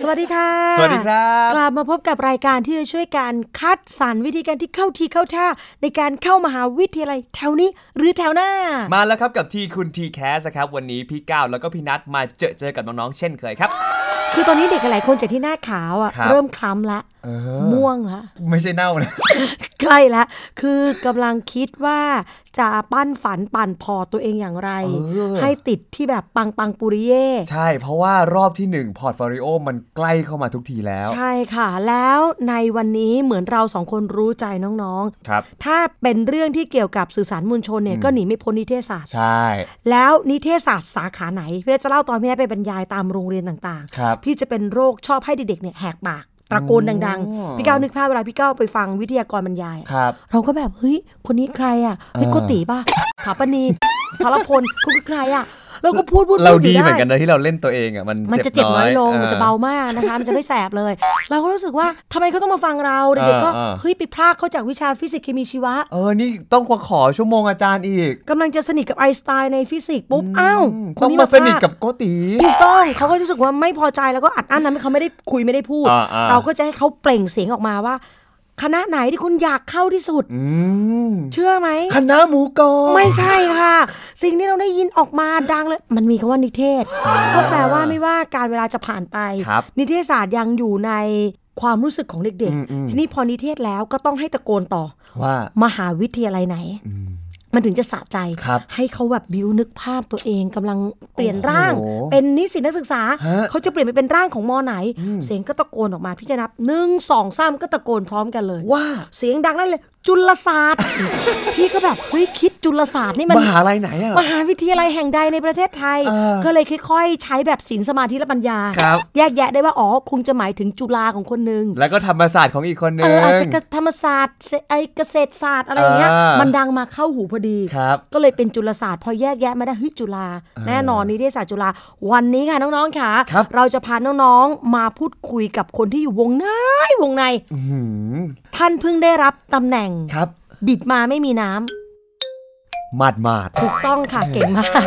สวัสดีค่ะ สวัสดีครับ กลับมาพบกับรายการที่จะช่วยการคัดสรรวิธีการที่เข้าทีเข้าท่า ในการเข้ามหาวิทยาลัยแถวนี้หรือแถวหน้า มาแล้วครับกับทีคุณทีแคสครับ วันนี้พี่ก้าวแล้วก็พี่นัทมาเจอเจอกับน้องๆเช่นเคยครับ คือตอนนี้เด็กหลายคนจากที่หน้าขาวอะครับเริ่มคล้ำละเออม่วงละไม่ใช่เน่านะใกล้ละคือกำลังคิดว่าจะปั้นฝันปั้น port ตัวเองอย่างไรเออให้ติดที่แบบปังปังปุริเย่ใช่เพราะว่ารอบที่1 portfolio มันใกล้เข้ามาทุกทีแล้ว ใช่ค่ะ แล้วในวันนี้เหมือนเราสองคนรู้ใจน้องๆครับถ้าเป็นเรื่องที่เกี่ยวกับสื่อสารมวลชนเนี่ยก็หนีไม่พ้นนิเทศศาสตร์ ใช่ แล้วนิเทศศาสตร์สาขาไหนพี่เนทจะเล่าตอนพี่เนทไปบรรยายตามโรงเรียนต่างๆครับพี่จะเป็นโรคชอบให้เด็กๆเนี่ยแหกปากตะโกนดังอ๋อๆพี่ก้าวนึกภาพเวลาพี่ก้าวไปฟังวิทยากรบรรยายครับเราก็แบบ เฮ้ย คนนี้ใครอะเฮ้ยเออโกติป่ะถาปนีพลพลคุณคือใครอะ เราก็พูดพูดเราพูดียู่เหมือนกันนะที่เราเล่นตัวเองอะมันมันจะเจ็บน้อยลงมันจะเบาอมากนะคะมันจะไม่แสบเลย เราก็รู้สึกว่าทำไมเขาต้องมาฟังเราเด็กๆก็เออเออเฮ้ยไปพรากเขาจากวิชาฟิสิกส์เคมีชีวะเออนี่ต้องขอชั่วโมงอาจารย์อีกกำลังจะสนิทกับไอน์สไตน์ในฟิสิกส์ปุ๊บอ้าวมคต้นองนี้มามาสนิทพรกกับโกติถูกต้องเขาก็รู้สึกว่าไม่พอใจแล้วก็อัดอั้นนะไม่เขาไม่ได้คุยไม่ได้พูดอ่าอ่าเราก็จะให้เขาเปล่งเสียงออกมาว่า คณะไหนที่คุณอยากเข้าที่สุดอืมเชื่อไหมคณะหมูกรอบไม่ใช่ค่ะ สิ่งที่เราได้ยินออกมาดังเลย มันมีคำว่านิเทศ ก็แปลว่าไม่ว่าการเวลาจะผ่านไปครับนิเทศศาสตร์ยังอยู่ในความรู้สึกของเด็กอืมอืมๆทีนี้พอนิเทศแล้วก็ต้องให้ตะโกนต่อว่ามหาวิทยาลัยไหน มันถึงจะสะใจครับให้เขาแบบบิวนึกภาพตัวเองกำลังเปลี่ยนร่างโอ้โหเป็นนิสิตนักศึกษาฮะเขาจะเปลี่ยนไปเป็นร่างของมอไหน เสียงก็ตะโกนออกมาพี่จะนับหนึ่งสองสามก็ตะโกนพร้อมกันเลย ว่าเสียงดังนั่นเลย จุลศาสตร์ พี่ก็แบบเฮ้ยคิดจุลศาสตร์นี่มันมหาลัยไหนอะ มหาวิทยาลัยแห่งใดในประเทศไทย เออก็เลยค่อยๆ ใช้แบบศีลสมาธิและปัญญา ครับ แยกแยะได้ว่าอ๋อคงจะหมายถึงจุฬาของคนหนึ่งแล้วก็ธรรมศาสตร์ของอีกคนนึเอง ออาจจะธรรมศาสตร์เสไอเกษตรศาสตร์อะไรอย่างเงี้ยอ่ามั มันดังมาเข้าหูพอดี ครับ ก็เลยเป็นจุลศาสตร์พอแยกแยะไม่ได้เฮ้ยจุฬาแน่นอนนิเทศศาสตร์จุฬาวันนี้ค่ะน้องๆค่ะ ครับ เราจะพาน้องๆมาพูดคุยกับคนที่อยู่วงในวงในอื้อหือท่านเพิ่งได้รับตำแหน่งครับ บิดมาไม่มีน้ำมาดมาดถูกต้องค่ะเก่งมาก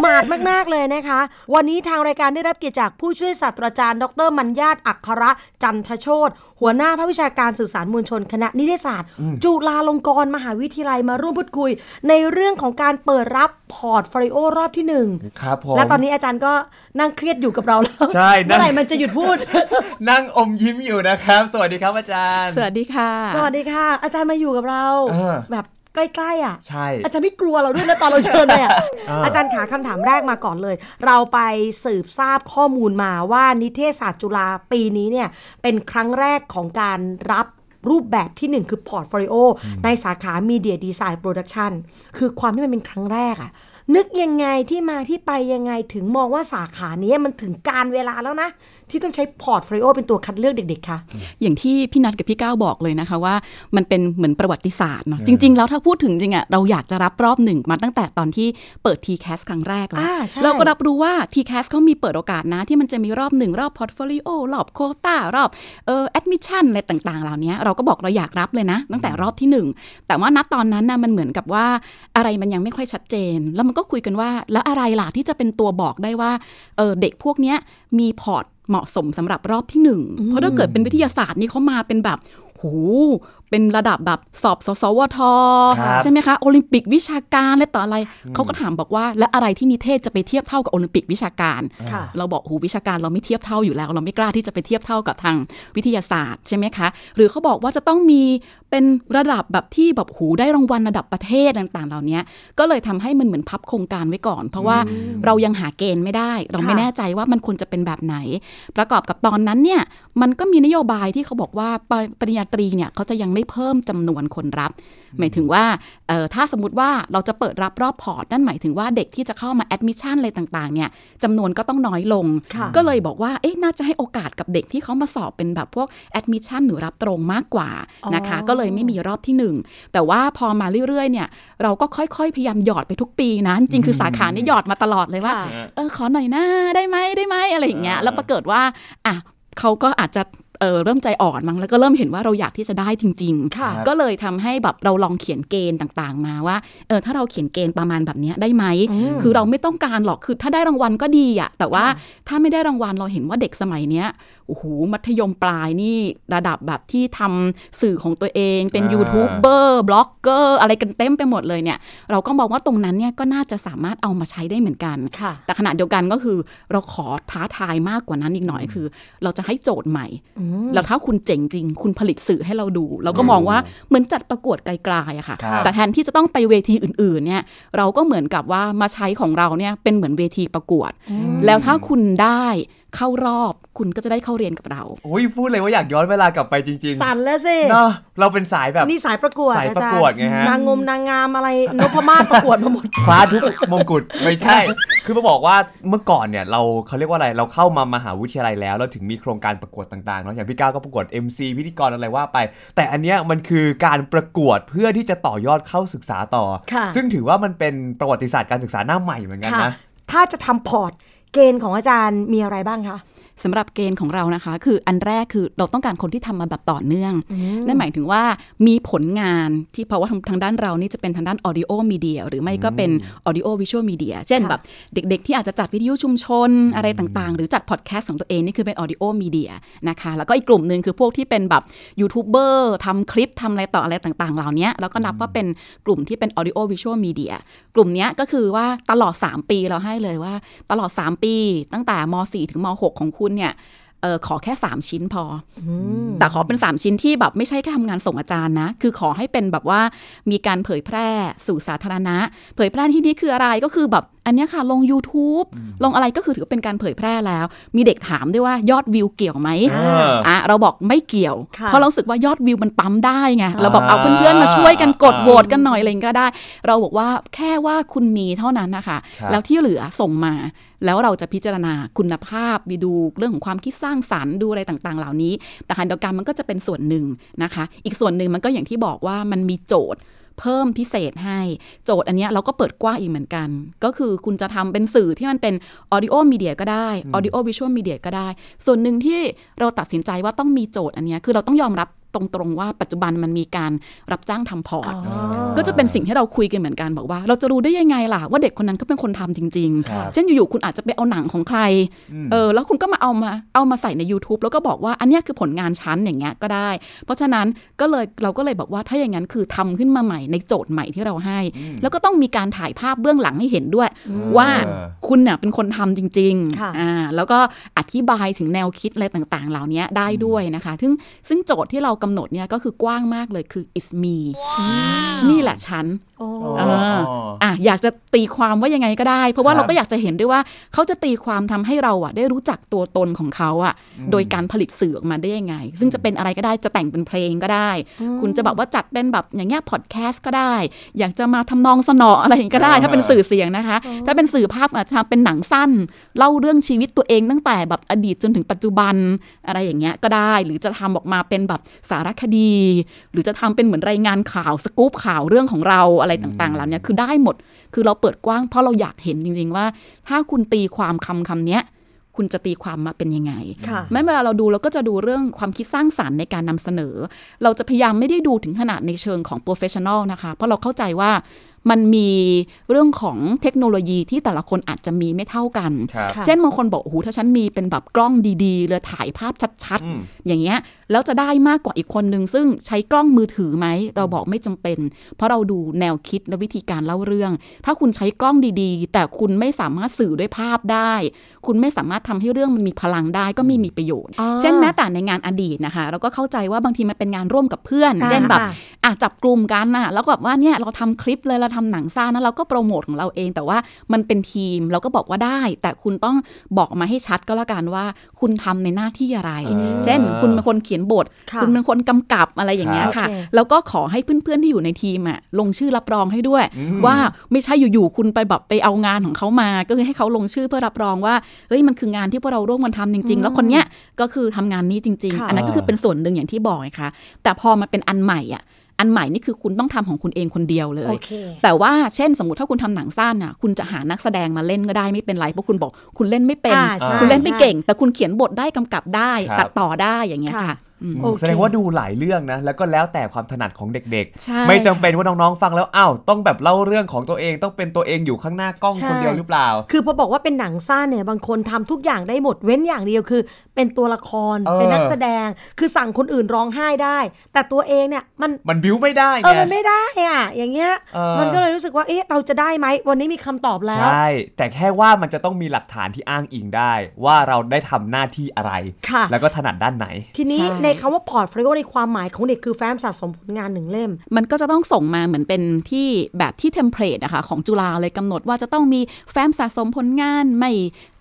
หมาดมาก ๆ เลยนะคะ วันนี้ทางรายการได้รับเกียรติจากผู้ช่วยศาสตราจารย์ ดรมัญญาตอัคระจันทโชตหัวหน้าภาควิชาการสื่อสารมวลชน คณะนิเทศศาสตร์ จุฬาลงกรณ์มหาวิทยาลัยมาร่วมพูดคุย ในเรื่องของการเปิดรับ portfolio รอบที่หนึ่งครับผมและตอนนี้อาจารย์ก็นั่งเครียดอยู่กับเราแล้วใช่นั่เมื่องไหร่มันจะหยุดพูด นั่งอมยิ้มอยู่นะครับ สวัสดีครับอาจารย์ สวัสดีค่ะ สวัสดีค่ะ อาจารย์มาอยู่กับเราเออแบบ ใกล้ๆอะใช่อาจารย์ไม่กลัวเราด้วยนะตอนเราเชิญเลยอะอ่าอาจารย์ขาคำถามแรกมาก่อนเลย เราไปสืบทราบข้อมูลมาว่านิเทศศาสตร์จุฬาปีนี้เนี่ยเป็นครั้งแรกของการรับรูปแบบที่หนึ่งคือ portfolio ในสาขา Media Design Production คือความที่มันเป็นครั้งแรกอะนึกยังไงที่มาที่ไปยังไงถึงมองว่าสาขานี้มันถึงกาลเวลาแล้วนะ ที่ต้องใช้ portfolio เป็นตัวคัดเลือกเด็กๆคะอย่างที่พี่นัทกับพี่ก้าวบอกเลยนะคะว่า มันเป็นเหมือนประวัติศาสตร์เนาะจริง ๆ แล้วถ้าพูดถึงจริงอะเราอยากจะรับรอบหนึ่งมาตั้งแต่ตอนที่เปิด TCAS ครั้งแรกแล้วอ่าใช่เราก็รับรู้ว่า TCAS เขามีเปิดโอกาสนะ ที่มันจะมีรอบหนึ่งรอบ portfolio รอบโควต้ารอบเอ่อ admission อะไรต่างๆ เหล่านี้เราก็บอกเราอยากรับเลยนะ ตั้งแต่รอบที่หนึ่งแต่ว่าณตอนนั้นนะมันเหมือนกับว่าอะไรมันยังไม่ค่อยชัดเจน แล้วมันก็คุยกันว่า แล้วอะไรล่ะที่จะเป็นตัวบอกได้ว่าเออเด็กพวกเนี้ยมี port เหมาะสมสำหรับรอบที่หนึ่งเพราะถ้าเกิดเป็นวิทยาศาสตร์นี่เขามาเป็นแบบโห เป็นระดับแบบสอบสสวทครับใช่ไหมคะโอลิมปิกวิชาการและต่ออะไรเขาก็ถามบอกว่า และอะไรที่นิเทศจะไปเทียบเท่ากับโอลิมปิกวิชาการค่ะเราบอกโหวิชาการเราไม่เทียบเท่าอยู่แล้ว เราไม่กล้าที่จะไปเทียบเท่ากับทางวิทยาศาสตร์ใช่ไหมคะ หรือเขาบอกว่าจะต้องมีเป็นระดับแบบที่แบบโหูได้รางวัลระดับประเทศต่างๆ เหล่านี้ก็เลยทำให้มันเหมือนพับโครงการไว้ก่อน เพราะว่าเรายังหาเกณฑ์ไม่ได้ เราไม่ค่ะแน่ใจว่ามันควรจะเป็นแบบไหน ประกอบกับตอนนั้นเนี่ยมันก็มีนโยบายที่เขาบอกว่าปริปริญญาตรีเนี่ยเขาจะยังไม่ได้เพิ่มจำนวนคนรับ หมายถึงว่าเอ่อถ้าสมมติว่าเราจะเปิดรับรอบ port นั่นหมายถึงว่าเด็กที่จะเข้ามา admission อะไรต่างๆเนี่ยจำนวนก็ต้องน้อยลงค่ะก็เลยบอกว่าเอ๊ะน่าจะให้โอกาสกับเด็กที่เขามาสอบเป็นแบบพวก admission หรือรับตรงมากกว่านะคะอ๋อก็เลยไม่มีรอบที่หนึ่งแต่ว่าพอมาเรื่อยๆเนี่ยเราก็ค่อยๆพยายามหยอดไปทุกปีนะจริงๆคือสาขานี้หยอดมาตลอดเลยว่าค่ะเออขอหน่อยนะได้ไหมได้ไหมอะไรอย่างเงี้ยแล้วปรากฏว่าอะเขาก็อาจจะ เออเริ่มใจอ่อนมั้งแล้วก็เริ่มเห็นว่าเราอยากที่จะได้จริงค่ะๆก็เลยทำให้แบบเราลองเขียนเกณฑ์ต่างๆ มาว่าเออถ้าเราเขียนเกณฑ์ประมาณแบบเนี้ยได้ไหมคือเราไม่ต้องการหรอกคือถ้าได้รางวัลก็ดีอะแต่ว่าถ้าไม่ได้รางวัลเราเห็นว่าเด็กสมัยเนี้ยโอ้โหมัธยมปลายนี่ระดับแบบที่ทำสื่อของตัวเองเป็นอ่า YouTuber blogger อะไรกันเต็มไปหมดเลยเนี่ย เราก็มองว่าตรงนั้นเนี่ยก็น่าจะสามารถเอามาใช้ได้เหมือนกันค่ะแต่ขณะเดียวกันก็คือเราขอท้าทายมากกว่านั้นอีกหน่อยคือ เราจะให้โจทย์ใหม่แล้วถ้าคุณเจ๋งจริง คุณผลิตสื่อให้เราดู เราก็มองว่าเหมือนจัดประกวดไกลๆอะค่ะครับแต่แทนที่จะต้องไปเวทีอื่นๆเนี่ยเราก็เหมือนกับว่ามาใช้ของเราเนี่ยเป็นเหมือนเวทีประกวด แล้วถ้าคุณได้ เข้ารอบคุณก็จะได้เข้าเรียนกับเราโอ้ยพูดเลยว่าอยากย้อนเวลากลับไปจริงสั่นแล้วสิๆเนาะเราเป็นสายแบบนี่สายประกวดสายอาประจารกวดย์ไงฮะนางงมนางงามอะไรนพมาศประกวดมาหมดคว้าทุกมงกุฎไม่ใช่ คือมาบอกว่าเมื่อก่อนเนี่ยเราเขาเรียกว่าอะไรเราเข้ามามหาวิทยาลัยแล้วเราถึงมีโครงการประกวดต่างๆเนาะอย่างพี่ก้าวก็ประกวด MC พิธีกรอะไรว่าไป แต่อันเนี้ยมันคือการประกวดเพื่อที่จะต่อยอดเข้าศึกษาต่อค่ะซึ่งถือว่ามันเป็นประวัติศาสตร์การศึกษาหน้าใหม่เหมือนกันค่ะนะถ้าจะทำพอร์ต เกณฑ์ของอาจารย์มีอะไรบ้างคะ สำหรับเกณฑ์ของเรานะคะ คืออันแรกคือเราต้องการคนที่ทำมาแบบต่อเนื่อง นั่นหมายถึงว่ามีผลงานที่เพราะว่าทางทางด้านเรานี่จะเป็นทางด้าน audio media หรือไม่ก็เป็น audio visual media เช่นค่ะแบบเด็กๆ ที่อาจจะจัดวิทยุชุมชนอะไรต่างๆ หรือจัดพอดแคสต์ของตัวเอง นี่คือเป็น audio media นะคะ แล้วก็อีกกลุ่มหนึ่งคือพวกที่เป็นแบบยูทูบเบอร์ทำคลิปทำอะไรต่ออะไรต่างๆ เหล่านี้แล้วก็นับว่าเป็นกลุ่มที่เป็น audio visual media กลุ่มเนี้ยก็คือว่าตลอด 3 ปีเราให้เลยว่า ตลอด 3 ปี ตั้งแต่ม .4 ถึงม .6 ของคุณเนี่ยเออขอแค่ 3 ชิ้นพออแต่ขอเป็น 3 ชิ้นที่แบบไม่ใช่แค่ทำงานส่งอาจารย์นะ คือขอให้เป็นแบบว่ามีการเผยแพร่สู่สาธารณะ เผยแพร่ที่นี่คืออะไรก็คือแบบอันเนี้ยค่ะลง YouTube ลงอะไรก็คือถือว่าเป็นการเผยแพร่แล้ว มีเด็กถามด้วยว่ายอดวิวเกี่ยวไหมเอออะเราบอกไม่เกี่ยวค่ะเพราะเรารู้สึกว่ายอดวิวมันปั๊มได้ไงเราบอกเอาเพื่อนๆมาช่วยกันกดโหวตกันหน่อยอะไรอย่างเงี้ยก็ได้ เราบอกว่าแค่ว่าคุณมีเท่านั้นนะคะครับแล้วที่เหลือส่งมาแล้วเราจะพิจารณาคุณภาพมีดูเรื่องของความคิดสร้างสรรค์ดูอะไรต่างๆ เหล่านี้ แต่หันเดียวกันมันก็จะเป็นส่วนหนึ่งนะคะ อีกส่วนหนึ่งมันก็อย่างที่บอกว่ามันมีโจทย์ เพิ่มพิเศษให้ โจทย์อันเนี้ยเราก็เปิดกว้างอีกเหมือนกัน ก็คือคุณจะทำเป็นสื่อที่มันเป็น audio media ก็ได้ audio visual media ก็ได้ ส่วนหนึ่งที่เราตัดสินใจว่าต้องมีโจทย์อันเนี้ยคือเราต้องยอมรับ ตรงๆว่าปัจจุบันมันมีการรับจ้างทำพอร์ต ก็จะเป็นสิ่งที่เราคุยกันเหมือนกันบอกว่า เราจะรู้ได้ยังไงล่ะว่าเด็กคนนั้นก็เป็นคนทำจริงครับๆเช่นอยู่ๆคุณอาจจะไปเอาหนังของใครเออแล้วคุณก็มาเอามาเอามาใส่ใน YouTube แล้วก็บอกว่าอันเนี้ยคือผลงานชั้นอย่างเงี้ยก็ได้ เพราะฉะนั้นก็เลยเราก็เลยบอกว่าถ้าอย่างนั้นคือทำขึ้นมาใหม่ในโจทย์ใหม่ที่เราให้ แล้วก็ต้องมีการถ่ายภาพเบื้องหลังให้เห็นด้วย ว่าคุณเนี่ยเป็นคนทำจริงค่ะๆอ่าแล้วก็อธิบายถึงแนวคิดอะไรต่างๆ เหล่านี้ได้ด้วยนะคะ ซึ่งซึ่งโจทย์ที่เรากำหนดเนี่ยก็คือกว้างมากเลยคือ is me นี่แหละฉันโอ้เอออะอยากจะตีความว่ายังไงก็ได้ เพราะว่าครับเราก็อยากจะเห็นด้วยว่าเขาจะตีความทำให้เราอะ ได้รู้จักตัวตนของเขาอะ โดยการผลิตสื่อออกมาได้ยังไง ซึ่งจะเป็นอะไรก็ได้จะแต่งเป็นเพลงก็ได้ คุณจะแบบว่าจัดเป็นแบบอย่างเงี้ยพอดแคสต์ก็ได้ อยากจะมาทำนองสนออะไรอย่างงี้ก็ได้ ถ้าเป็นสื่อเสียงนะคะ ถ้าเป็นสื่อภาพอาจจะเป็นหนังสั้น เล่าเรื่องชีวิตตัวเองตั้งแต่แบบอดีตจนถึงปัจจุบันอะไรอย่างเงี้ยก็ได้ หรือจะทำออกมาเป็นแบบสารคดี หรือจะทำเป็นเหมือนรายงานข่าวสกู๊ปข่าวเรื่องของเราอะไรต่างๆเหล่านี้คือได้หมด คือเราเปิดกว้างเพราะเราอยากเห็นจริง ๆ ว่า ถ้าคุณตีความคำคำเนี้ยคุณจะตีความมาเป็นยังไงค่ะแม้เวลาเราดูเราก็จะดูเรื่องความคิดสร้างสารรค์ในการนำเสนอ เราจะพยายามไม่ได้ดูถึงขนาดในเชิงของ professional นะคะ เพราะเราเข้าใจว่ามันมีเรื่องของเทคโนโลยีที่แต่ละคนอาจจะมีไม่เท่ากันครับค่ะเช่นบางคนบอกโอ้โหถ้าฉันมีเป็นแบบกล้องดีๆเลยถ่ายภาพชัดอืมๆอย่างเงี้ย แล้วจะได้มากกว่าอีกคนนึง ซึ่งใช้กล้องมือถือไหม เราบอกไม่จำเป็น เพราะเราดูแนวคิดและวิธีการเล่าเรื่อง ถ้าคุณใช้กล้องดีๆ แต่คุณไม่สามารถสื่อด้วยภาพได้ คุณไม่สามารถทำให้เรื่องมันมีพลังได้ก็ไม่มีประโยชน์อ๋อเช่นแม้แต่ในงานอดีตนะคะ เราก็เข้าใจว่าบางทีมันเป็นงานร่วมกับเพื่อนอ่าเช่นแบบอ่าอะจับกลุ่มกันน่ะแล้วก็แบบว่าเนี่ยเราทำคลิปเลยเราทำหนังสั้นนะเราก็โปรโมทของเราเอง แต่ว่ามันเป็นทีมเราก็บอกว่าได้ แต่คุณต้องบอกมาให้ชัดก็แล้วกันว่า คุณทำในหน้าที่อะไรอ่าเช่น คุณเป็นคนเขียนนบทค่ะคุณเป็นคนกำกับอะไรอย่างเงี้ยค่ะโอเคแล้วก็ขอให้เพื่อนๆที่อยู่ในทีมอะลงชื่อรับรองให้ด้วย ว่าไม่ใช่อยู่ๆคุณไปแบบไปเอางานของเขามา ก็คือให้เขาลงชื่อเพื่อรับรองว่าเฮ้ยมันคืองานที่พวกเราร่วมกันทำจริง ๆ แล้วคนเนี้ยก็คือทำงานนี้จริงค่ะๆอันนั้นก็คือเป็นส่วนหนึ่งอย่างที่บอกไงคะแต่พอมันเป็นอันใหม่อะอันใหม่นี่คือคุณต้องทำของคุณเองคนเดียวเลโอยเคแต่ว่าเช่นสมมติถ้าคุณทำหนังสั้นอะ คุณจะหานักแสดงมาเล่นก็ได้ไม่เป็นไรเพราะคุณบอก คุณเล่นไม่เป็นอ่าใช่คุณเล่นไม่ใช่เก่ง แต่คุณเขียนบทได้กำกับได้ครับตัดต่อได้อย่างเงี้ยค่ะค่ะอืมโอเค แสดงว่าดูหลายเรื่องนะ แล้วก็แล้วแต่ความถนัดของเด็กใช่ๆไม่จำเป็นว่าน้องๆฟังแล้วอ้าวต้องแบบเล่าเรื่องของตัวเองต้องเป็นตัวเองอยู่ข้างหน้ากล้องใช่คนเดียวหรือเปล่า คือพอบอกว่าเป็นหนังสั้นเนี่ยบางคนทำทุกอย่างได้หมดเว้นอย่างเดียวคือ เป็นตัวละครเออเป็นนักแสดง คือสั่งคนอื่นร้องไห้ได้ แต่ตัวเองเนี่ยมันมันบิ้วไม่ได้เออไงมันไม่ได้อะอย่างเงี้ยเออมันก็เลยรู้สึกว่าเอ๊ะเราจะได้ไหมวันนี้มีคำตอบแล้วใช่แต่แค่ว่ามันจะต้องมีหลักฐานที่อ้างอิงได้ ว่าเราได้ทำหน้าที่อะไรค่ะแล้วก็ถนัดด้านไหน ทีนี้ใช่ในคำว่า portfolio ในความหมายของเด็กคือแฟ้มสะสมผลงานหนึ่งเล่ม มันก็จะต้องส่งมาเหมือนเป็นที่แบบที่ template นะคะของจุฬาเลยกำหนดว่าจะต้องมีแฟ้มสะสมผลงานไม่เอ่อ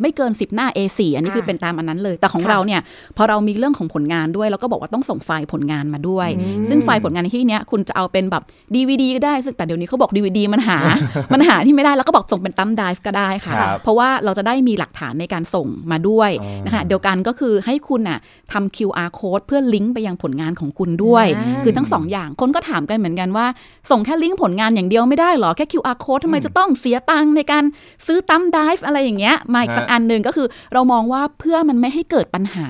ไม่เกิน 10 หน้า A4 อันนี้คือค่ะเป็นตามอันนั้นเลย แต่ของค่ะเราเนี่ยพอเรามีเรื่องของผลงานด้วยเราก็บอกว่าต้องส่งไฟล์ผลงานมาด้วย ซึ่งไฟล์ผลงานในที่เนี้ยคุณจะเอาเป็นแบบ DVD ก็ได้ซึ่งแต่เดี๋ยวนี้เขาบอก DVD มันหา มันหาที่ไม่ได้แล้วก็บอกส่งเป็นตั้มไดฟ์ก็ได้ค่ะครับเพราะว่าเราจะได้มีหลักฐานในการส่งมาด้วยนะคะเดียวกันก็คือให้คุณน่ะทำ QR code เพื่อลิงก์ไปยังผลงานของคุณด้วยอ่าคือทั้งสองอย่างคนก็ถามกันเหมือนกันว่า ส่งแค่ลิงก์ผลงานอย่างเดียวไม่ได้เหรอแค่ QR code ทำไมจะต้องเสียตังค์ในการซื้อตั้มไดฟ์อะไรอย่างเงี้ยมาอีกสักฮะอันหนึ่งก็คือ เรามองว่าเพื่อมันไม่ให้เกิดปัญหา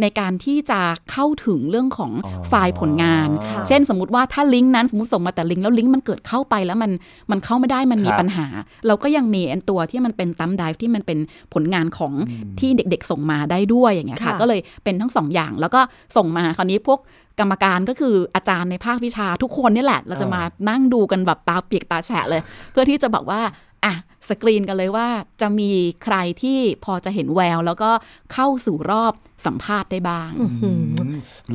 ในการที่จะเข้าถึงเรื่องของไฟล์ผลงานค่ะเช่นสมมติว่าถ้าลิงก์นั้นสมมติส่งมาแต่ลิงก์แล้วลิงก์มันเกิดเข้าไปแล้วมันมันเข้าไม่ได้มันมีครับปัญหา เราก็ยังมีอันตัวที่มันเป็นตั้มไดฟ์ที่มันเป็นผลงานของที่เด็กๆ ส่งมาได้ด้วยอย่างเงี้ยค่ะค่ะ ก็เลยเป็นทั้งสองอย่างแล้วก็ส่งมาคราวนี้พวกกรรมการก็คืออาจารย์ในภาควิชาทุกคนเนี่ยแหละ เราจะมานั่งดูกันแบบตาเปียกตาแฉะเลย เพื่อที่จะแบบว่าอะ สกรีนกันเลยว่าจะมีใครที่พอจะเห็นแวว แล้วก็เข้าสู่รอบสัมภาษณ์ได้บ้าง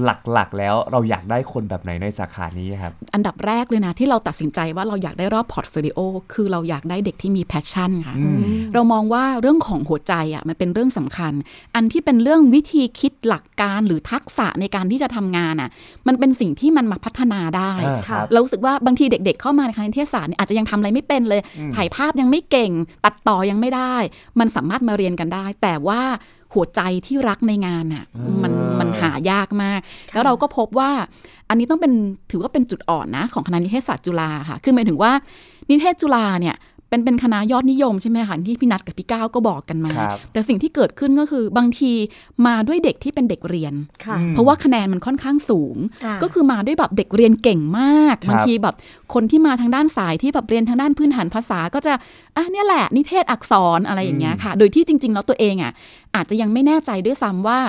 หลักๆแล้วเราอยากได้คนแบบไหนในสาขานี้ครับ อันดับแรกเลยนะที่เราตัดสินใจว่าเราอยากได้รอบ portfolio คือเราอยากได้เด็กที่มี passion ค่ะ เรามองว่าเรื่องของหัวใจอะมันเป็นเรื่องสำคัญ อันที่เป็นเรื่องวิธีคิดหลักการหรือทักษะในการที่จะทำงานอะ มันเป็นสิ่งที่มันมาพัฒนาได้อ่าครับเรารู้สึกว่าบางทีเด็ก ๆ เข้ามาในคณะนิเทศศาสตร์เนี่ยอาจจะยังทำอะไรไม่เป็นเลย ถ่ายภาพยังไม่เก่ง ตัดต่อยังไม่ได้ มันสามารถมาเรียนกันได้ แต่ว่า หัวใจที่รักในงานอะมันมันหายากมาก แล้วเราก็พบว่าอันนี้ต้องเป็นถือว่าเป็นจุดอ่อนนะ ของคณะนิเทศศาสตร์จุฬาค่ะ คือหมายถึงว่านิเทศจุฬาเนี่ย เป็นเป็นคณะยอดนิยมใช่ไหมคะที่พี่นัทกับพี่ก้าวก็บอกกันมาครับแต่สิ่งที่เกิดขึ้นก็คือบางทีมาด้วยเด็กที่เป็นเด็กเรียนค่ะเพราะว่าคะแนนมันค่อนข้างสูงอ่าก็คือมาด้วยแบบเด็กเรียนเก่งมากครับบางทีแบบคนที่มาทางด้านสายที่แบบเรียนทางด้านพื้นฐานภาษาก็จะอะเนี่ยแหละนิเทศอักษรอะไรอย่างเงี้ยค่ะ โดยที่จริง ๆ แล้วตัวเองอะอาจจะยังไม่แน่ใจด้วยซ้ำว่า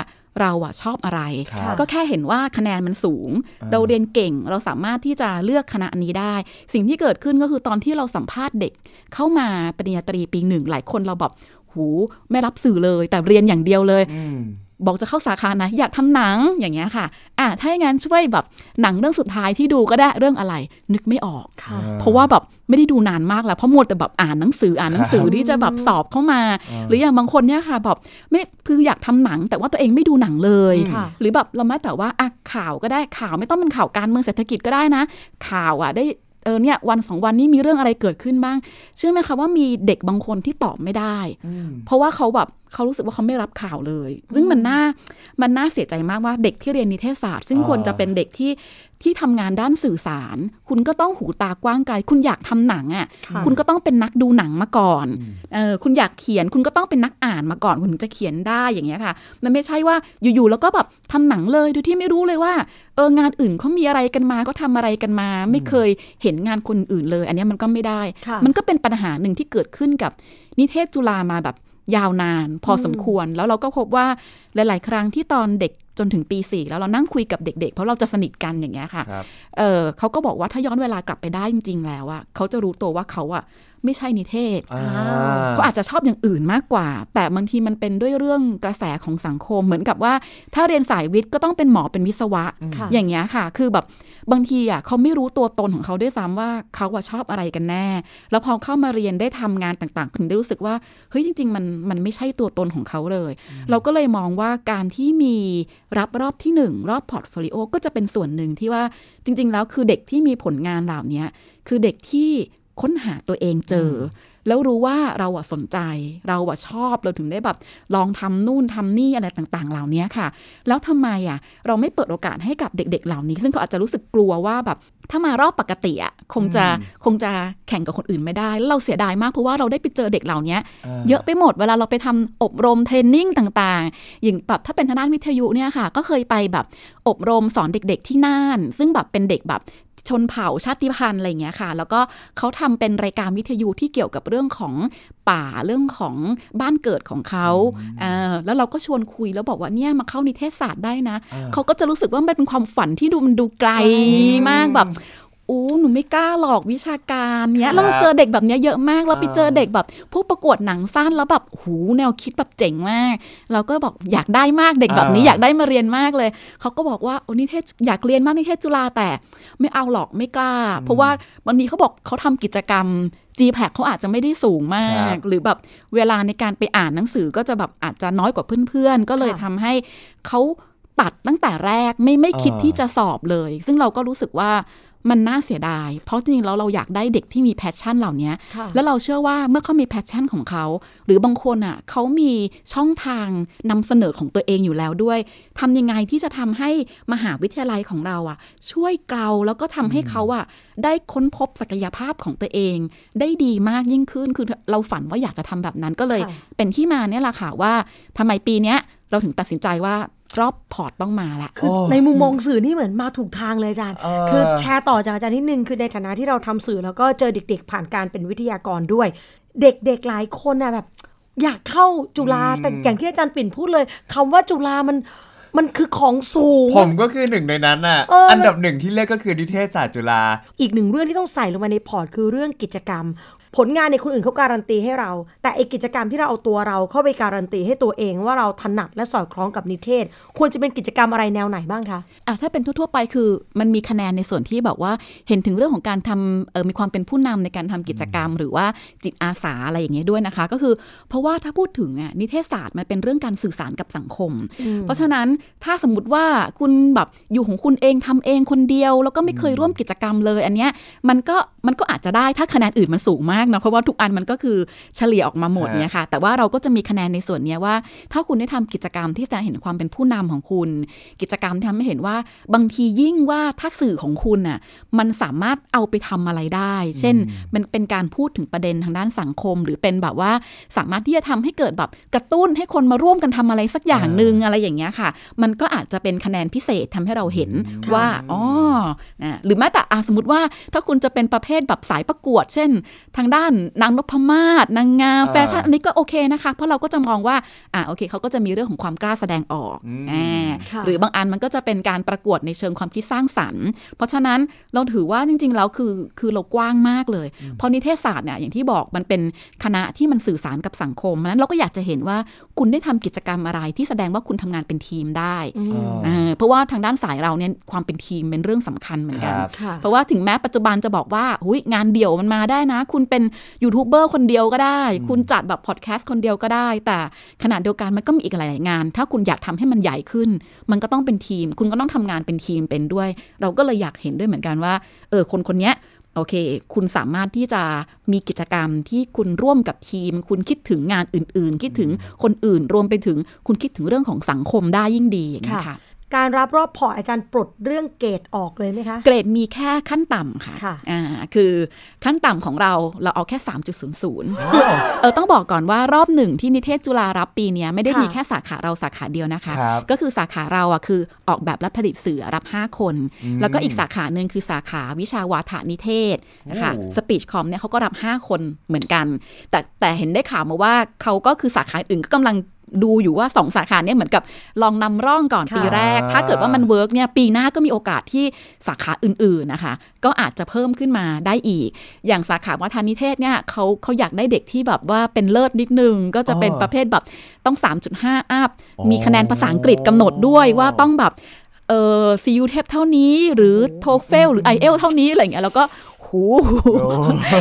เราอะชอบอะไรครับก็แค่เห็นว่าคะแนนมันสูง เราเรียนเก่งเราสามารถที่จะเลือกคณะนี้ได้ สิ่งที่เกิดขึ้นก็คือตอนที่เราสัมภาษณ์เด็ก เข้ามาปริญญาตรีปีหนึ่งหลายคนเราแบบหูไม่รับสื่อเลยแต่เรียนอย่างเดียวเลย บอกจะเข้าสาขาไหนอยากทำหนังอย่างเงี้ยค่ะ อะถ้าอย่างนั้นช่วยแบบหนังเรื่องสุดท้ายที่ดูก็ได้เรื่องอะไร นึกไม่ออกค่ะ เพราะว่าแบบไม่ได้ดูนานมากแล้วเพราะมัวแต่แบบอ่านหนังสืออ่านหนังสือที่จะแบบสอบเข้ามา หรืออย่างบางคนเนี่ยค่ะแบบไม่คืออยากทำหนัง แต่ว่าตัวเองไม่ดูหนังเลยค่ะหรือแบบเราแม้แต่ว่าอะข่าวก็ได้ข่าวไม่ต้องเป็นข่าวการเมืองเศรษฐกิจก็ได้นะ ข่าวอะได้เออเนี่ยวันสองวันนี้มีเรื่องอะไรเกิดขึ้นบ้าง เชื่อไหมคะว่ามีเด็กบางคนที่ตอบไม่ได้ เพราะว่าเขาแบบ เขารู้สึกว่าเขาไม่รับข่าวเลย ซึ่งมันน่ามันน่าเสียใจมากว่าเด็กที่เรียนนิเทศศาสตร์ ซึ่งอ่าควรจะเป็นเด็กที่ที่ทำงานด้านสื่อสาร คุณก็ต้องหูตากว้างไกล คุณอยากทำหนังอะค่ะ คุณก็ต้องเป็นนักดูหนังมาก่อนเออคุณอยากเขียน คุณก็ต้องเป็นนักอ่านมาก่อน คุณถึงจะเขียนได้อย่างเงี้ยค่ะ มันไม่ใช่ว่าอยู่ๆแล้วก็แบบทำหนังเลยโดยที่ไม่รู้เลยว่าเอองานอื่นเขามีอะไรกันมาก็ทำอะไรกันมา ไม่เคยเห็นงานคนอื่นเลย อันเนี้ยมันก็ไม่ได้ค่ะมันก็เป็นปัญหาหนึ่งที่เกิดขึ้นกับนิเทศจุฬามาแบบ ยาวนานพอสมควร แล้วเราก็พบว่าหลาย ๆ ครั้งที่ตอนเด็กจนถึงปีสี่แล้วเรานั่งคุยกับเด็ก ๆ เพราะเราจะสนิทกันอย่างเงี้ยค่ะครับเออเขาก็บอกว่าถ้าย้อนเวลากลับไปได้จริง ๆ แล้วอะเขาจะรู้ตัวว่าเขาอะไม่ใช่นิเทศอ่าเขาอาจจะชอบอย่างอื่นมากกว่า แต่บางทีมันเป็นด้วยเรื่องกระแสของสังคมเหมือนกับว่า ถ้าเรียนสายวิทย์ก็ต้องเป็นหมอเป็นวิศวะค่ะอย่างเงี้ยค่ะ คือแบบ บางทีอะเขาไม่รู้ตัวตนของเขาด้วยซ้ำว่าเขาอะชอบอะไรกันแน่ แล้วพอเข้ามาเรียนได้ทำงานต่างๆถึงได้รู้สึกว่าเฮ้ยจริง ๆ มันมันไม่ใช่ตัวตนของเขาเลย เราก็เลยมองว่าการที่มีรับรอบที่หนึ่งรอบ portfolio ก็จะเป็นส่วนหนึ่งที่ว่าจริง ๆ แล้วคือเด็กที่มีผลงานเหล่านี้คือเด็กที่ค้นหาตัวเองเจอ แล้วรู้ว่าเราอะสนใจ เราอะชอบเราถึงได้แบบลองทำนู่นทำนี่อะไรต่างๆ เหล่านี้ค่ะ แล้วทำไมอะเราไม่เปิดโอกาสให้กับเด็ก ๆ เหล่านี้ ซึ่งเขาอาจจะรู้สึกกลัวว่าแบบถ้ามารอบปกติอะคงจะคงจะแข่งกับคนอื่นไม่ได้แล้วเราเสียดายมากเพราะว่าเราได้ไปเจอเด็กเหล่านี้เยอะไปหมดเวลาเราไปทำอบรมเทรนนิ่งต่างๆ อย่างแบบถ้าเป็นทางด้านวิทยุเนี่ยค่ะ ก็เคยไปแบบอบรมสอนเด็ก ๆ ที่น่าน ซึ่งแบบเป็นเด็กแบบ ชนเผ่าชาติพันธุ์อะไรอย่างเงี้ยค่ะ แล้วก็เขาทำเป็นรายการวิทยุที่เกี่ยวกับเรื่องของป่าเรื่องของบ้านเกิดของเขาเออแล้วเราก็ชวนคุยแล้วบอกว่าเนี่ยมาเข้านิเทศศาสตร์ได้นะ เขาก็จะรู้สึกว่ามันเป็นความฝันที่ดูมันดูไกลมากแบบ อู้หนูไม่กล้าหรอกวิชาการเนี้ยแล้วเราเจอเด็กแบบเนี้ยเยอะมากแล้วไปเจอเด็กแบบพวกประกวดหนังสั้นแล้วแบบหูแนวคิดแบบเจ๋งมาก เราก็บอกอยากได้มากเด็กแบบนี้อ่าอยากได้มาเรียนมากเลยเขาก็บอกว่าโอ้นิเทศอยากเรียนมากนิเทศจุฬาแต่ ไม่เอาหรอกไม่กล้า เพราะว่าวันนี้เขาบอกเขาทำกิจกรรม g p a c เขาอาจจะไม่ได้สูงมาก หรือแบบเวลาในการไปอ่านหนังสือก็จะแบบอาจจะน้อยกว่าเพื่อนๆ ก็เลยค่ะทำให้เขาตัดตั้งแต่แรกไม่ไม่คิดอ่าที่จะสอบเลย ซึ่งเราก็รู้สึกว่า มันน่าเสียดาย เพราะจริงๆแล้วเราอยากได้เด็กที่มี passion เหล่านี้ค่ะแล้วเราเชื่อว่าเมื่อเขามี passion ของเขา หรือบางคนอะเขามีช่องทางนำเสนอของตัวเองอยู่แล้วด้วยทำยังไงที่จะทำให้มหาวิทยาลัยของเราอะ ช่วยเกลาแล้วก็ทำให้เขาอะได้ค้นพบศักยภาพของตัวเอง ได้ดีมากยิ่งขึ้น คือเราฝันว่าอยากจะทำแบบนั้นก็เลยค่ะเป็นที่มาเนี่ยแหละค่ะว่าทำไมปีเนี้ยเราถึงตัดสินใจว่า รอบพอร์ตต้องมาละคือโอ้ในมุมมองสื่อนี่เหมือนมาถูกทางเลยอาจารย์เออคือแชร์ต่อจากอาจารย์นิดนึงคือในฐานะที่เราทำสื่อแล้วก็เจอเด็ก ๆ ผ่านการเป็นวิทยากรด้วย เด็กๆหลายคนน่ะแบบ อยากเข้าจุฬาแต่อย่างที่อาจารย์ปิ่นพูดเลยคำว่าจุฬามันมันคือของสูง ผมก็คือหนึ่งในนั้นน่ะเอออัอันดับหนึ่งที่เลือกก็คือนิเทศศาสตร์จุฬาอีกหนึ่งเรื่องที่ต้องใส่ลงมาในพอร์ตคือเรื่องกิจกรรม ผลงานในยคนอื่นเขาการันตีให้เรา แต่ไอกิจกรรมที่เราเอาตัวเราเข้าไปการันตีให้ตัวเองว่าเราถนัดและสอดคล้องกับนิเทศ ควรจะเป็นกิจกรรมอะไรแนวไหนบ้างคะอะถ้าเป็นทั่ว ๆ ไปคือมันมีคะแนนในส่วนที่แบบว่าเห็นถึงเรื่องของการทำเออมีความเป็นผู้นำในการทำกิจกรรม หรือว่าจิตอาสาอะไรอย่างเงี้ยด้วยนะคะ ก็คือ เพราะว่าถ้าพูดถึงอะนิเทศศาสตร์มันเป็นเรื่องการสื่อสารกับสังคม เพราะฉะนั้นถ้าสมมติว่าคุณแบบอยู่ของคุณเองทำเองคนเดียว แล้วก็ไม่เคยร่วมกิจกรรมเลย อันเนี้ยมันก็มันก็อาจจะได้ถ้าคะแนนอื่นมันสูงมากเนาะเพราะว่าทุกอันมันก็คือเฉลี่ยออกมาหมดเนี่ยค่ะแต่ว่าเราก็จะมีคะแนนในส่วนเนี้ยว่า ถ้าคุณได้ทำกิจกรรมที่แสดงเห็นความเป็นผู้นำของคุณ กิจกรรมที่ทำให้เห็นว่าบางทียิ่งว่าถ้าสื่อของคุณน่ะมันสามารถเอาไปทำอะไรได้ เช่นมันเป็นการพูดถึงประเด็นทางด้านสังคม หรือเป็นแบบว่าสามารถที่จะทำให้เกิดแบบกระตุ้นให้คนมาร่วมกันทำอะไรสักอย่างหนึ่งอะไรอย่างเงี้ยค่ะ มันก็อาจจะเป็นคะแนนพิเศษทำให้เราเห็นว่าอ๋อนะหรือแม้แต่อะสมมติว่าถ้าคุณจะเป็นประเภทแบบสายประกวด เช่น ทางด้านนางนพมาศนางงามอ่าแฟชั่นอันนี้ก็โอเคนะคะ เพราะเราก็จะมองว่าอะโอเคเขาก็จะมีเรื่องของความกล้าแสดงออกอ่าค่ะหรือบางอันมันก็จะเป็นการประกวดในเชิงความคิดสร้างสรรค์ เพราะฉะนั้นเราถือว่าจริง ๆ แล้วคือคือเรากว้างมากเลย เพราะนิเทศศาสตร์เนี่ยอย่างที่บอกมันเป็นคณะที่มันสื่อสารกับสังคมเพราะฉะนั้นเราก็อยากจะเห็นว่าคุณได้ทำกิจกรรมอะไรที่แสดงว่าคุณทำงานเป็นทีมได้เออเพราะว่าทางด้านสายเราเนี่ยความเป็นทีมเป็นเรื่องสำคัญเหมือนกันครับค่ะเพราะว่าถึงแม้ปัจจุบันจะบอกว่าหุยงานเดี่ยวมันมาได้นะ คุณเป็นยูทูบเบอร์คนเดียวก็ได้ คุณจัดแบบพอดแคสต์คนเดียวก็ได้ แต่ขณะเดียวกันมันก็มีอีกหลาย ๆ งาน ถ้าคุณอยากทำให้มันใหญ่ขึ้น มันก็ต้องเป็นทีม คุณก็ต้องทำงานเป็นทีมเป็นด้วย เราก็เลยอยากเห็นด้วยเหมือนกันว่าเออคนคนเนี้ยโอเค คุณสามารถที่จะมีกิจกรรมที่คุณร่วมกับทีม คุณคิดถึงงานอื่น ๆ คิดถึงคนอื่น รวมไปถึงคุณคิดถึงเรื่องของสังคมได้ยิ่งดีอย่างนี้ยค่ะค่ะ การรับรอบพอร์ตอาจารย์ปลดเรื่องเกรดออกเลยไหมคะ เกรดมีแค่ขั้นต่ำค่ะค่ะอ่าคือขั้นต่ำของเราเราเอาแค่ 3.00 เออต้องบอกก่อนว่ารอบหนึ่งที่นิเทศจุฬารับปีเนี้ยไม่ได้ค่ะมีแค่สาขาเราสาขาเดียวนะคะครับก็คือสาขาเราอะคือออกแบบและผลิตสื่อรับ 5 คน แล้วก็อีกสาขาหนึ่งคือสาขาวิชาวาทนิเทศนะคะโอ้ speech comm เนี่ยเขาก็รับ 5 คนเหมือนกัน แต่แต่เห็นได้ข่าวมาว่าเขาก็คือสาขาอื่นก็กำลัง ดูอยู่ว่า 2 สาขาเนี่ยเหมือนกับลองนำร่องก่อนค่ะปีแรก ถ้าเกิดว่ามัน work เนี่ยปีหน้าก็มีโอกาสที่สาขาอื่นๆนะคะ ก็อาจจะเพิ่มขึ้นมาได้อีก อย่างสาขาวาทนิเทศเนี่ยเขาเขาอยากได้เด็กที่แบบว่าเป็นเลิศนิดนึง ก็จะเป็นอ๋อประเภทแบบต้อง 3.5 up อ๋อมีคะแนนภาษาอังกฤษกำหนดด้วยว่าต้องแบบเออ CU-TEP เท่านี้หรือ TOEFL หรือ i อเอลเท่านี้อะไรอย่างเงี้ยแล้วก็หู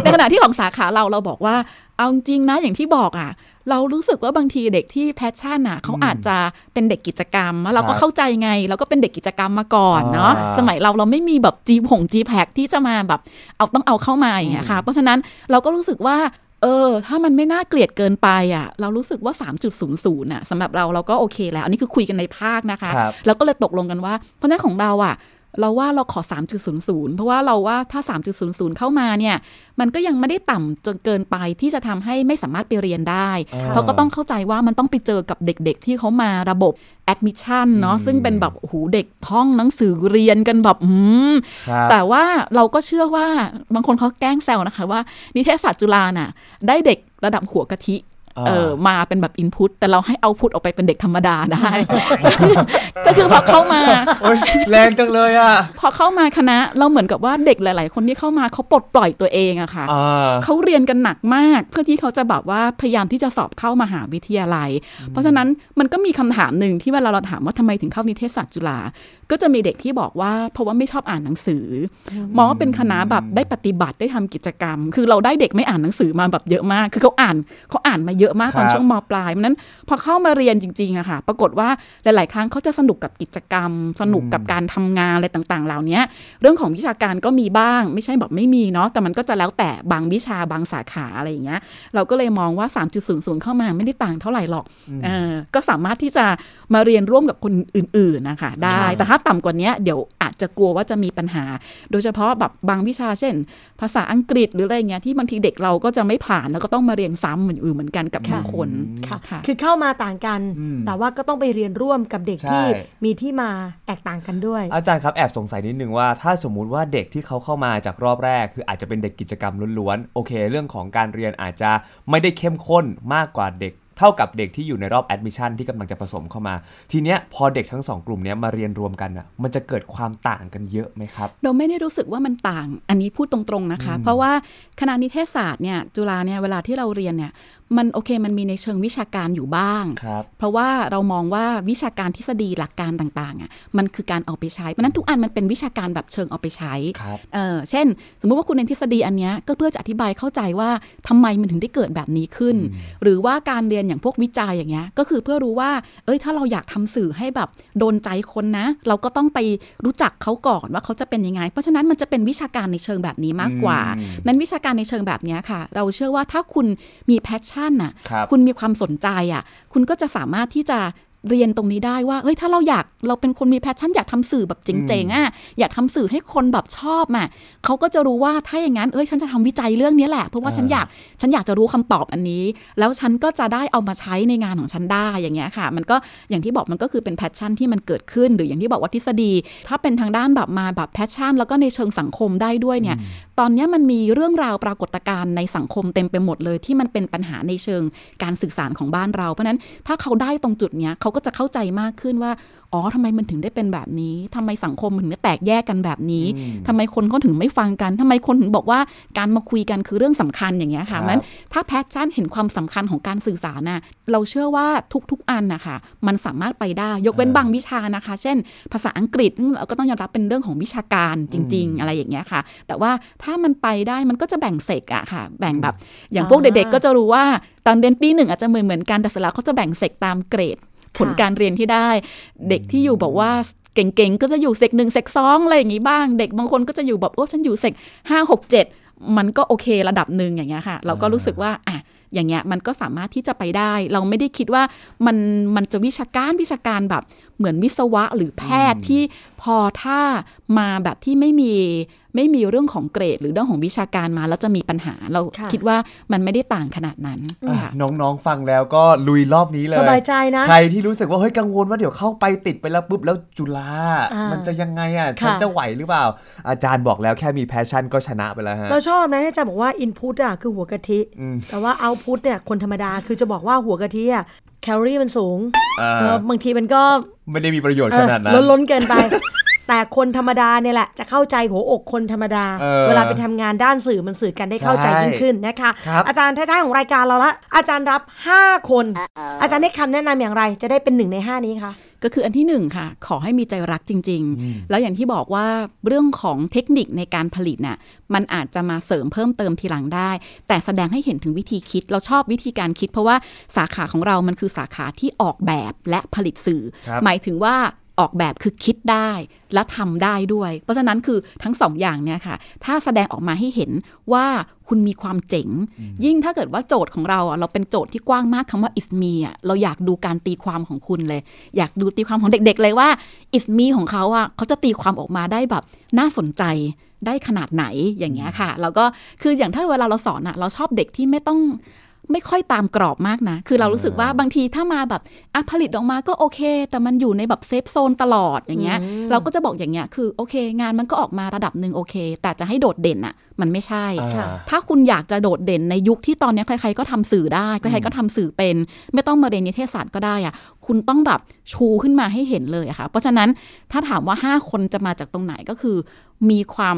ในขณะที่ของสาขาเราเราบอกว่าเอาจริงนะอย่างที่บอกอะ เรารู้สึกว่าบางทีเด็กที่ passion อะเขาอาจจะเป็นเด็กกิจกรรมแล้วเราก็เข้าใจไง เราก็เป็นเด็กกิจกรรมมาก่อนเนาะอ่าสมัยเราเราไม่มีแบบ GPA GPAX ที่จะมาแบบเอาต้องเอาเข้ามาอย่างเงี้ยค่ะ เพราะฉะนั้นเราก็รู้สึกว่าเออ ถ้ามันไม่น่าเกลียดเกินไปอะ เรารู้สึกว่า 3.00น่ะสำหรับเราเราก็โอเคแล้ว อันนี้คือคุยกันในภาคนะคะครับแล้วก็เลยตกลงกันว่า เพราะฉะนั้นของเราอะ เราว่าเราขอ 3.00 เพราะว่าเราว่าถ้า 3.00 เข้ามาเนี่ย มันก็ยังไม่ได้ต่ำจนเกินไปที่จะทำให้ไม่สามารถไปเรียนได้เพราะก็ต้องเข้าใจว่ามันต้องไปเจอกับเด็กๆ ที่เขามาระบบ admission เนาะซึ่งเป็นแบบโอ้โหเด็กท่องหนังสือเรียนกันแบบอืมครับแต่ว่าเราก็เชื่อว่าบางคนเขาแกล้งแซวนะคะว่า นิเทศศาสตร์จุฬาน่ะ ได้เด็กระดับหัวกะทิอ่า เออมาเป็นแบบอินพุตแต่เราให้เอาพุตออกไปเป็นเด็กธรรมดาได้ ก็คือพอเข้ามาโอ้ยแรงจังเลยอะ พอเข้ามาคณะเราเหมือนกับว่าเด็กหลาย ๆ คนที่เข้ามาเขาปลดปล่อยตัวเองอะค่ะอ่าเขาเรียนกันหนักมาก เพื่อที่เขาจะแบบว่าพยายามที่จะสอบเข้ามหาวิทยาลัย เพราะฉะนั้นมันก็มีคำถามหนึ่งที่เวลาเราถามว่าทำไมถึงเข้านิเทศศาสตร์จุฬาก็จะมีเด็กที่บอกว่าเพราะว่าไม่ชอบอ่านหนังสืออมองว่าเป็นคณะแบบได้ปฏิบัติได้ทำกิจกรรม คือเราได้เด็กไม่อ่านหนังสือมาแบบเยอะมาก คือเขาอ่านเขาอ่านมาเยอะมากตอนครับช่วงมปลายเพราะฉะนั้น พอเข้ามาเรียนจริงๆอะค่ะ ปรากฏว่าหลาย ๆ ครั้งเขาจะสนุกกับกิจกรรม สนุกกับการทำงานอะไรต่างๆ เหล่านี้เรื่องของวิชาการก็มีบ้าง ไม่ใช่แบบไม่มีเนาะแต่มันก็จะแล้วแต่บางวิชาบางสาขาอะไรอย่างเงี้ย เราก็เลยมองว่า 3.00 เข้ามาไม่ได้ต่างเท่าไหร่หรอกเออก็สามารถที่จะมาเรียนร่วมกับคนอื่น ๆ นะคะ ได้แต่ถ้าต่ำกว่านี้เดี๋ยวอาจจะกลัวว่าจะมีปัญหา โดยเฉพาะแบบบางวิชาเช่น ภาษาอังกฤษหรืออะไรเงี้ยที่บางทีเด็กเราก็จะไม่ผ่านแล้วก็ต้องมาเรียนซ้ำเหมือนอื่นเหมือนกันกับบางคนค่ะค่ะ คือเข้ามาต่างกัน แต่ว่าก็ต้องไปเรียนร่วมกับเด็กใช่ที่มีที่มาแตกต่างกันด้วย อาจารย์ครับแอบสงสัยนิดนึงว่า ถ้าสมมุติว่าเด็กที่เขาเข้ามาจากรอบแรก คืออาจจะเป็นเด็กกิจกรรมล้วนๆโอเค เรื่องของการเรียนอาจจะไม่ได้เข้มข้นมากกว่าเด็กเท่ากับเด็กที่อยู่ในรอบแอดมิชชั่นที่กำลังจะผสมเข้ามา ทีเนี้ยพอเด็กทั้งสองกลุ่มเนี้ยมาเรียนรวมกันอะมันจะเกิดความต่างกันเยอะไหมครับ เราไม่ได้รู้สึกว่ามันต่าง อันนี้พูดตรงๆนะคะ เพราะว่าคณะนิเทศศาสตร์เนี่ยจุฬาเนี่ยเวลาที่เราเรียนเนี่ย มันโอเคมันมีในเชิงวิชาการอยู่บ้างครับเพราะว่าเรามองว่าวิชาการทฤษฎีหลักการต่างๆอะมันคือการเอาไปใช้เพราะฉะนั้นทุกอันมันเป็นวิชาการแบบเชิงเอาไปใช้ครับเออเช่น สมมุติว่าคุณเรียนทฤษฎีอันเนี้ยก็เพื่อจะอธิบายเข้าใจว่าทำไมมันถึงได้เกิดแบบนี้ขึ้น หรือว่าการเรียนอย่างพวกวิจัยอย่างเงี้ยก็คือเพื่อรู้ว่า เอ้ยถ้าเราอยากทำสื่อให้แบบโดนใจคนนะ เราก็ต้องไปรู้จักเขาก่อนว่าเขาจะเป็นยังไง เพราะฉะนั้นมันจะเป็นวิชาการในเชิงแบบนี้มากกว่าอืมนั้นวิชาการในเชิงแบบเนี้ยค่ะ เราเชื่อว่าถ้าคุณมี passion น่ะครับคุณมีความสนใจอะ คุณก็จะสามารถที่จะ เรียนตรงนี้ได้ว่าเอ้ยถ้าเราอยากเราเป็นคนมี passion อยากทำสื่อแบบเจ๋งๆอะอยากทำสื่อให้คนแบบชอบอะเขาก็จะรู้ว่าถ้าอย่างนั้นเอ้ยฉันจะทำวิจัยเรื่องนี้แหละเพราะว่าอ่าฉันอยากฉันอยากจะรู้คำตอบอันนี้ แล้วฉันก็จะได้เอามาใช้ในงานของฉันได้อย่างเงี้ยค่ะ มันก็อย่างที่บอกมันก็คือเป็น passion ที่มันเกิดขึ้น หรืออย่างที่บอกว่าทฤษฎี ถ้าเป็นทางด้านแบบมาแบบ passion แล้วก็ในเชิงสังคมได้ด้วยเนี่ย ตอนเนี้ยมันมีเรื่องราวปรากฏการณ์ในสังคมเต็มไปหมดเลย ที่มันเป็นปัญหาในเชิงการสื่อสารของบ้านเราเพราะฉะนั้นถ้าเขาได้ตรงจุดเนี้ยเขาก็จะเข้าใจมากขึ้นว่า อ๋อทำไมมันถึงได้เป็นแบบนี้ทำไมสังคมถึงได้แตกแยกกันแบบนี้ทำไมคนเขาถึงไม่ฟังกันทำไมคนถึงบอกว่าการมาคุยกันคือเรื่องสำคัญอย่างเงี้ยครับมันถ้า passion เห็นความสำคัญของการสื่อสารน่ะเราเชื่อว่าทุกๆอันนะคะมันสามารถไปได้ยกเว้นบางวิชานะคะ เช่น ภาษาอังกฤษซึ่งเราก็ต้องยอมรับเป็นเรื่องของวิชาการจริง ๆ อะไรอย่างเงี้ยค่ะ แต่ว่าถ้ามันไปได้มันก็จะแบ่ง sec อะค่ะ แบ่งแบบอย่างพวกอ่าเด็กๆก็จะรู้ว่าตอนเรียนปีหนึ่งอาจจะเหมือนเหมือนๆกันแต่เสร็จแล้วเขาจะแบ่ง sec ตามเกรด ผลการเรียนที่ได้ เด็กที่อยู่บอกว่าเก่งๆ ก็จะอยู่เซกหนึ่งเซกสองอะไรอย่างงี้บ้าง เด็กบางคนก็จะอยู่แบบโอ้ฉันอยู่เซกห้าหกเจ็ดมันก็โอเคระดับหนึ่งอย่างเงี้ยค่ะ เราก็รู้สึกว่าอะอย่างเงี้ยมันก็สามารถที่จะไปได้ เราไม่ได้คิดว่ามันมันจะวิชาการวิชาการแบบเหมือนวิศวะหรือแพทย์ที่พอถ้ามาแบบที่ไม่มีไม่มีเรื่องของเกรด หรือเรื่องของวิชาการมาแล้วจะมีปัญหาเราค่ะคิดว่ามันไม่ได้ต่างขนาดนั้นอะค่ะน้องๆฟังแล้วก็ลุยรอบนี้เลย สบายใจนะ ใครที่รู้สึกว่าเฮ้ยกังวลว่าเดี๋ยวเข้าไปติดไปแล้วปุ๊บแล้วจุฬาอ่ามัมันจะยังไงอะค่ะฉันจะไหวหรือเปล่า อาจารย์บอกแล้วแค่มี passion ก็ชนะไปแล้วฮะเราชอบนะที่อาจารย์บอกว่า input อะคือหัวกะทิ แต่ว่า output เนี่ยคนธรรมดาคือจะบอกว่าหัวกะทิอะแคลอรี่มันสูงเออเออบางทีมันก็ไม่ได้มีประโยชน์เอขอนาดนั้นล้นล้นๆเกินไป แต่คนธรรมดาเนี่ยแหละ จะเข้าใจหัวอกคนธรรมดาเออเวลาไปทำงานด้านสื่อมันสื่อกันได้เข้าใจใช่ยิ่งขึ้นนะคะครับอาจารย์ท้ายๆของรายการเราละอาจารย์รับ 5 คน อาจารย์ให้คำแนะนำอย่างไร จะได้เป็นหนึ่งใน 5 นี้คะ ก็คืออันที่หนึ่งค่ะ ขอให้มีใจรักจริง ๆ แล้วอย่างที่บอกว่าเรื่องของเทคนิคในการผลิตน่ะมันอาจจะมาเสริมเพิ่มเติมทีหลังได้ แต่แสดงให้เห็นถึงวิธีคิดเราชอบวิธีการคิด เพราะว่าสาขาของเรามันคือสาขาที่ออกแบบและผลิตสื่อครับหมายถึงว่า ออกแบบคือคิดได้และทำได้ด้วย เพราะฉะนั้นคือทั้งสองอย่างเนี่ยค่ะ ถ้าแสดงออกมาให้เห็นว่าคุณมีความเจ๋ง ยิ่งถ้าเกิดว่าโจทย์ของเราอะเราเป็นโจทย์ที่กว้างมากคำว่า is me อะเราอยากดูการตีความของคุณเลย อยากดูตีความของเด็ก ๆ เลยว่า is me ของเขาอะเขาจะตีความออกมาได้แบบน่าสนใจได้ขนาดไหนอย่างเงี้ยค่ะ แล้วก็คืออย่างถ้าเวลาเราสอนอะเราชอบเด็กที่ไม่ต้อง ไม่ค่อยตามกรอบมากนะ คือเรารู้สึกว่าบางทีถ้ามาแบบอะผลิตออกมาก็โอเค แต่มันอยู่ในแบบเซฟโซนตลอดอย่างเงี้ย เราก็จะบอกอย่างเงี้ย คือโอเค งานมันก็ออกมาระดับหนึ่งโอเค แต่จะให้โดดเด่นอะ มันไม่ใช่อ่าถ้าคุณอยากจะโดดเด่นในยุคที่ตอนนี้ใครๆก็ทำสื่อได้ ใครๆก็ทำสื่อเป็น ไม่ต้องมาเรียนนิเทศศาสตร์ก็ได้อะ คุณต้องแบบชูขึ้นมาให้เห็นเลยอะค่ะ เพราะฉะนั้นถ้าถามว่า 5 คนจะมาจากตรงไหนก็คือ มีความ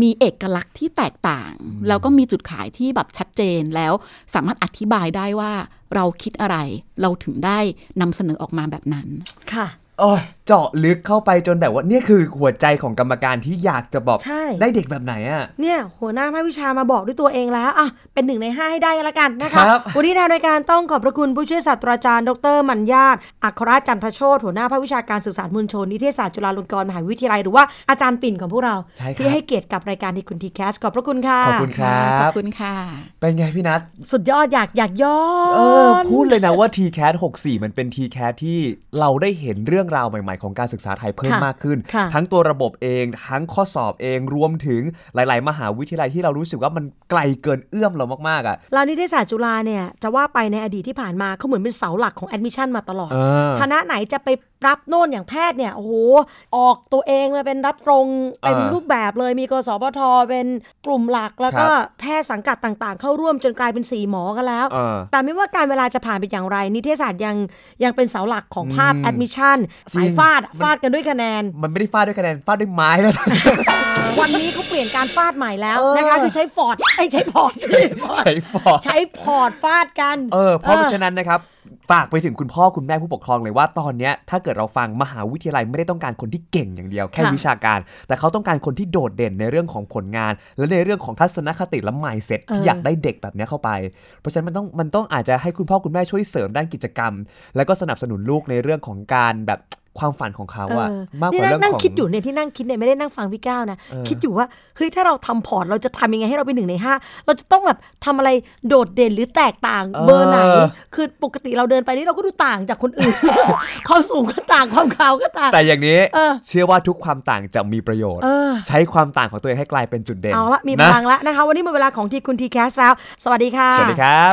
มีเอกลักษณ์ที่แตกต่าง แล้วก็มีจุดขายที่แบบชัดเจนแล้วสามารถอธิบายได้ว่าเราคิดอะไร เราถึงได้นำเสนอออกมาแบบนั้น ค่ะ โอ้ยเจาะลึกเข้าไปจนแบบว่าเนี่ยคือหัวใจของกรรมการที่อยากจะบอกใช่ได้เด็กแบบไหนอะเนี่ยหัวหน้าภาควิชามาบอกด้วยตัวเองแล้วอะเป็นหนึ่งในห้าให้ได้ก็แล้วกันนะคะครับวันนี้ทางรายการต้องขอบพระคุณผู้ช่วยศาสตราจารย์ ดรมัญญาตอัครราชจันทโชตหัวหน้าภาควิชาการสื่อสารมวลชนนิเทศศาสตร์จุฬาลงกรณ์มหาวิทยาลัยหรือว่าอาจารย์ปิ่นของพวกเราใช่ครับที่ให้เกียรติกับรายการที่คุณทีแคสขอบพระคุณค่ะขอบคุณครัขอบบคุณค่ะ เป็นไงพี่นัทสุดยอดอยากอยากย้อนเออพูดเลยนะว่า TCAS 64มันเป็น TCAT ที่เราได้เห็นเรื่องราวใหม่ๆของการศึกษาไทยเพิ่มค่ะมากขึ้นค่ะทั้งตัวระบบเอง ทั้งข้อสอบเองรวมถึงหลาย ๆ มหาวิทยาลัยที่เรารู้สึกว่ามันไกลเกินเอื้อมเรามากๆอะเรานิเทศศาสตร์จุฬาเนี่ยจะว่าไปในอดีตที่ผ่านมาเขาเหมือนเป็นเสาหลักของแอดมิชชั่นมาตลอดเออคณะไหนจะไป รับโน่นอย่างแพทย์เนี่ยโอ้โหออกตัวเองมาเป็นรับตรงเต็มเออรูปแบบเลยมีกสพทเป็นกลุ่มหลักแล้วก็ครับแพทย์สังกัดต่างๆ เข้าร่วมจนกลายเป็นสีหมอกันแล้วเออแต่ไม่ว่ากาลเวลาจะผ่านไปอย่างไร นิเทศศาสตร์ยังยังเป็นเสาหลักของภาพอืมแอดมิชชั่นจริงสายฟาดอะฟาดกันด้วยคะแนน มันไม่ได้ฟาดด้วยคะแนนฟาดด้วยไม้แล้ววันนี้เขาเปลี่ยนการฟาดใหม่แล้วเออนะคะคือใช้ port ไอ้ยใช้ port ใช้ port ใช้ port ฟาดกัน เออเพราะฉะนั้นนะครับ ฝากไปถึงคุณพ่อคุณแม่ผู้ปกครองเลยว่าตอนเนี้ยถ้าเกิดเราฟังมหาวิทยาลัยไม่ได้ต้องการคนที่เก่งอย่างเดียว แค่ค่ะ วิชาการ แต่เขาต้องการคนที่โดดเด่นในเรื่องของผลงาน และในเรื่องของทัศนคติและ mindset ที่อยากได้เด็กแบบเนี้ยเข้าไป เพราะฉะนั้นมันต้องมันต้องอาจจะให้คุณพ่อคุณแม่ช่วยเสริมด้านกิจกรรม แล้วก็สนับสนุนลูกในเรื่องของการแบบ ความฝันของเขาอะเออมากกนี่ว่านั่เรื่องงนั่งของคิดอยู่เนี่ยที่นั่งคิดเนี่ยไม่ได้นั่งฟังพี่ก้าวนะ คิดอยู่ว่าเฮ้ยถ้าเราทำพอร์ตเราจะทำยังไงให้เราเป็นหนึ่งในห้าเราจะต้องแบบทำอะไรโดดเด่นหรือแตกต่างเออเบอร์ไหน คือปกติเราเดินไปนี่เราก็ดูต่างจากคนอื่นความสูงก็ต่างความขาวก็ต่าง แต่อย่างนี้เออเชื่อว่าทุกความต่างจะมีประโยชน์เออใช้ความต่างของตัวเองให้กลายเป็นจุดเด่นเอาละมีพนะลังละนะคะ วันนี้หมดเวลาของทีคุณทีแคสแล้ว สวัสดีค่ะสวัสดีครับ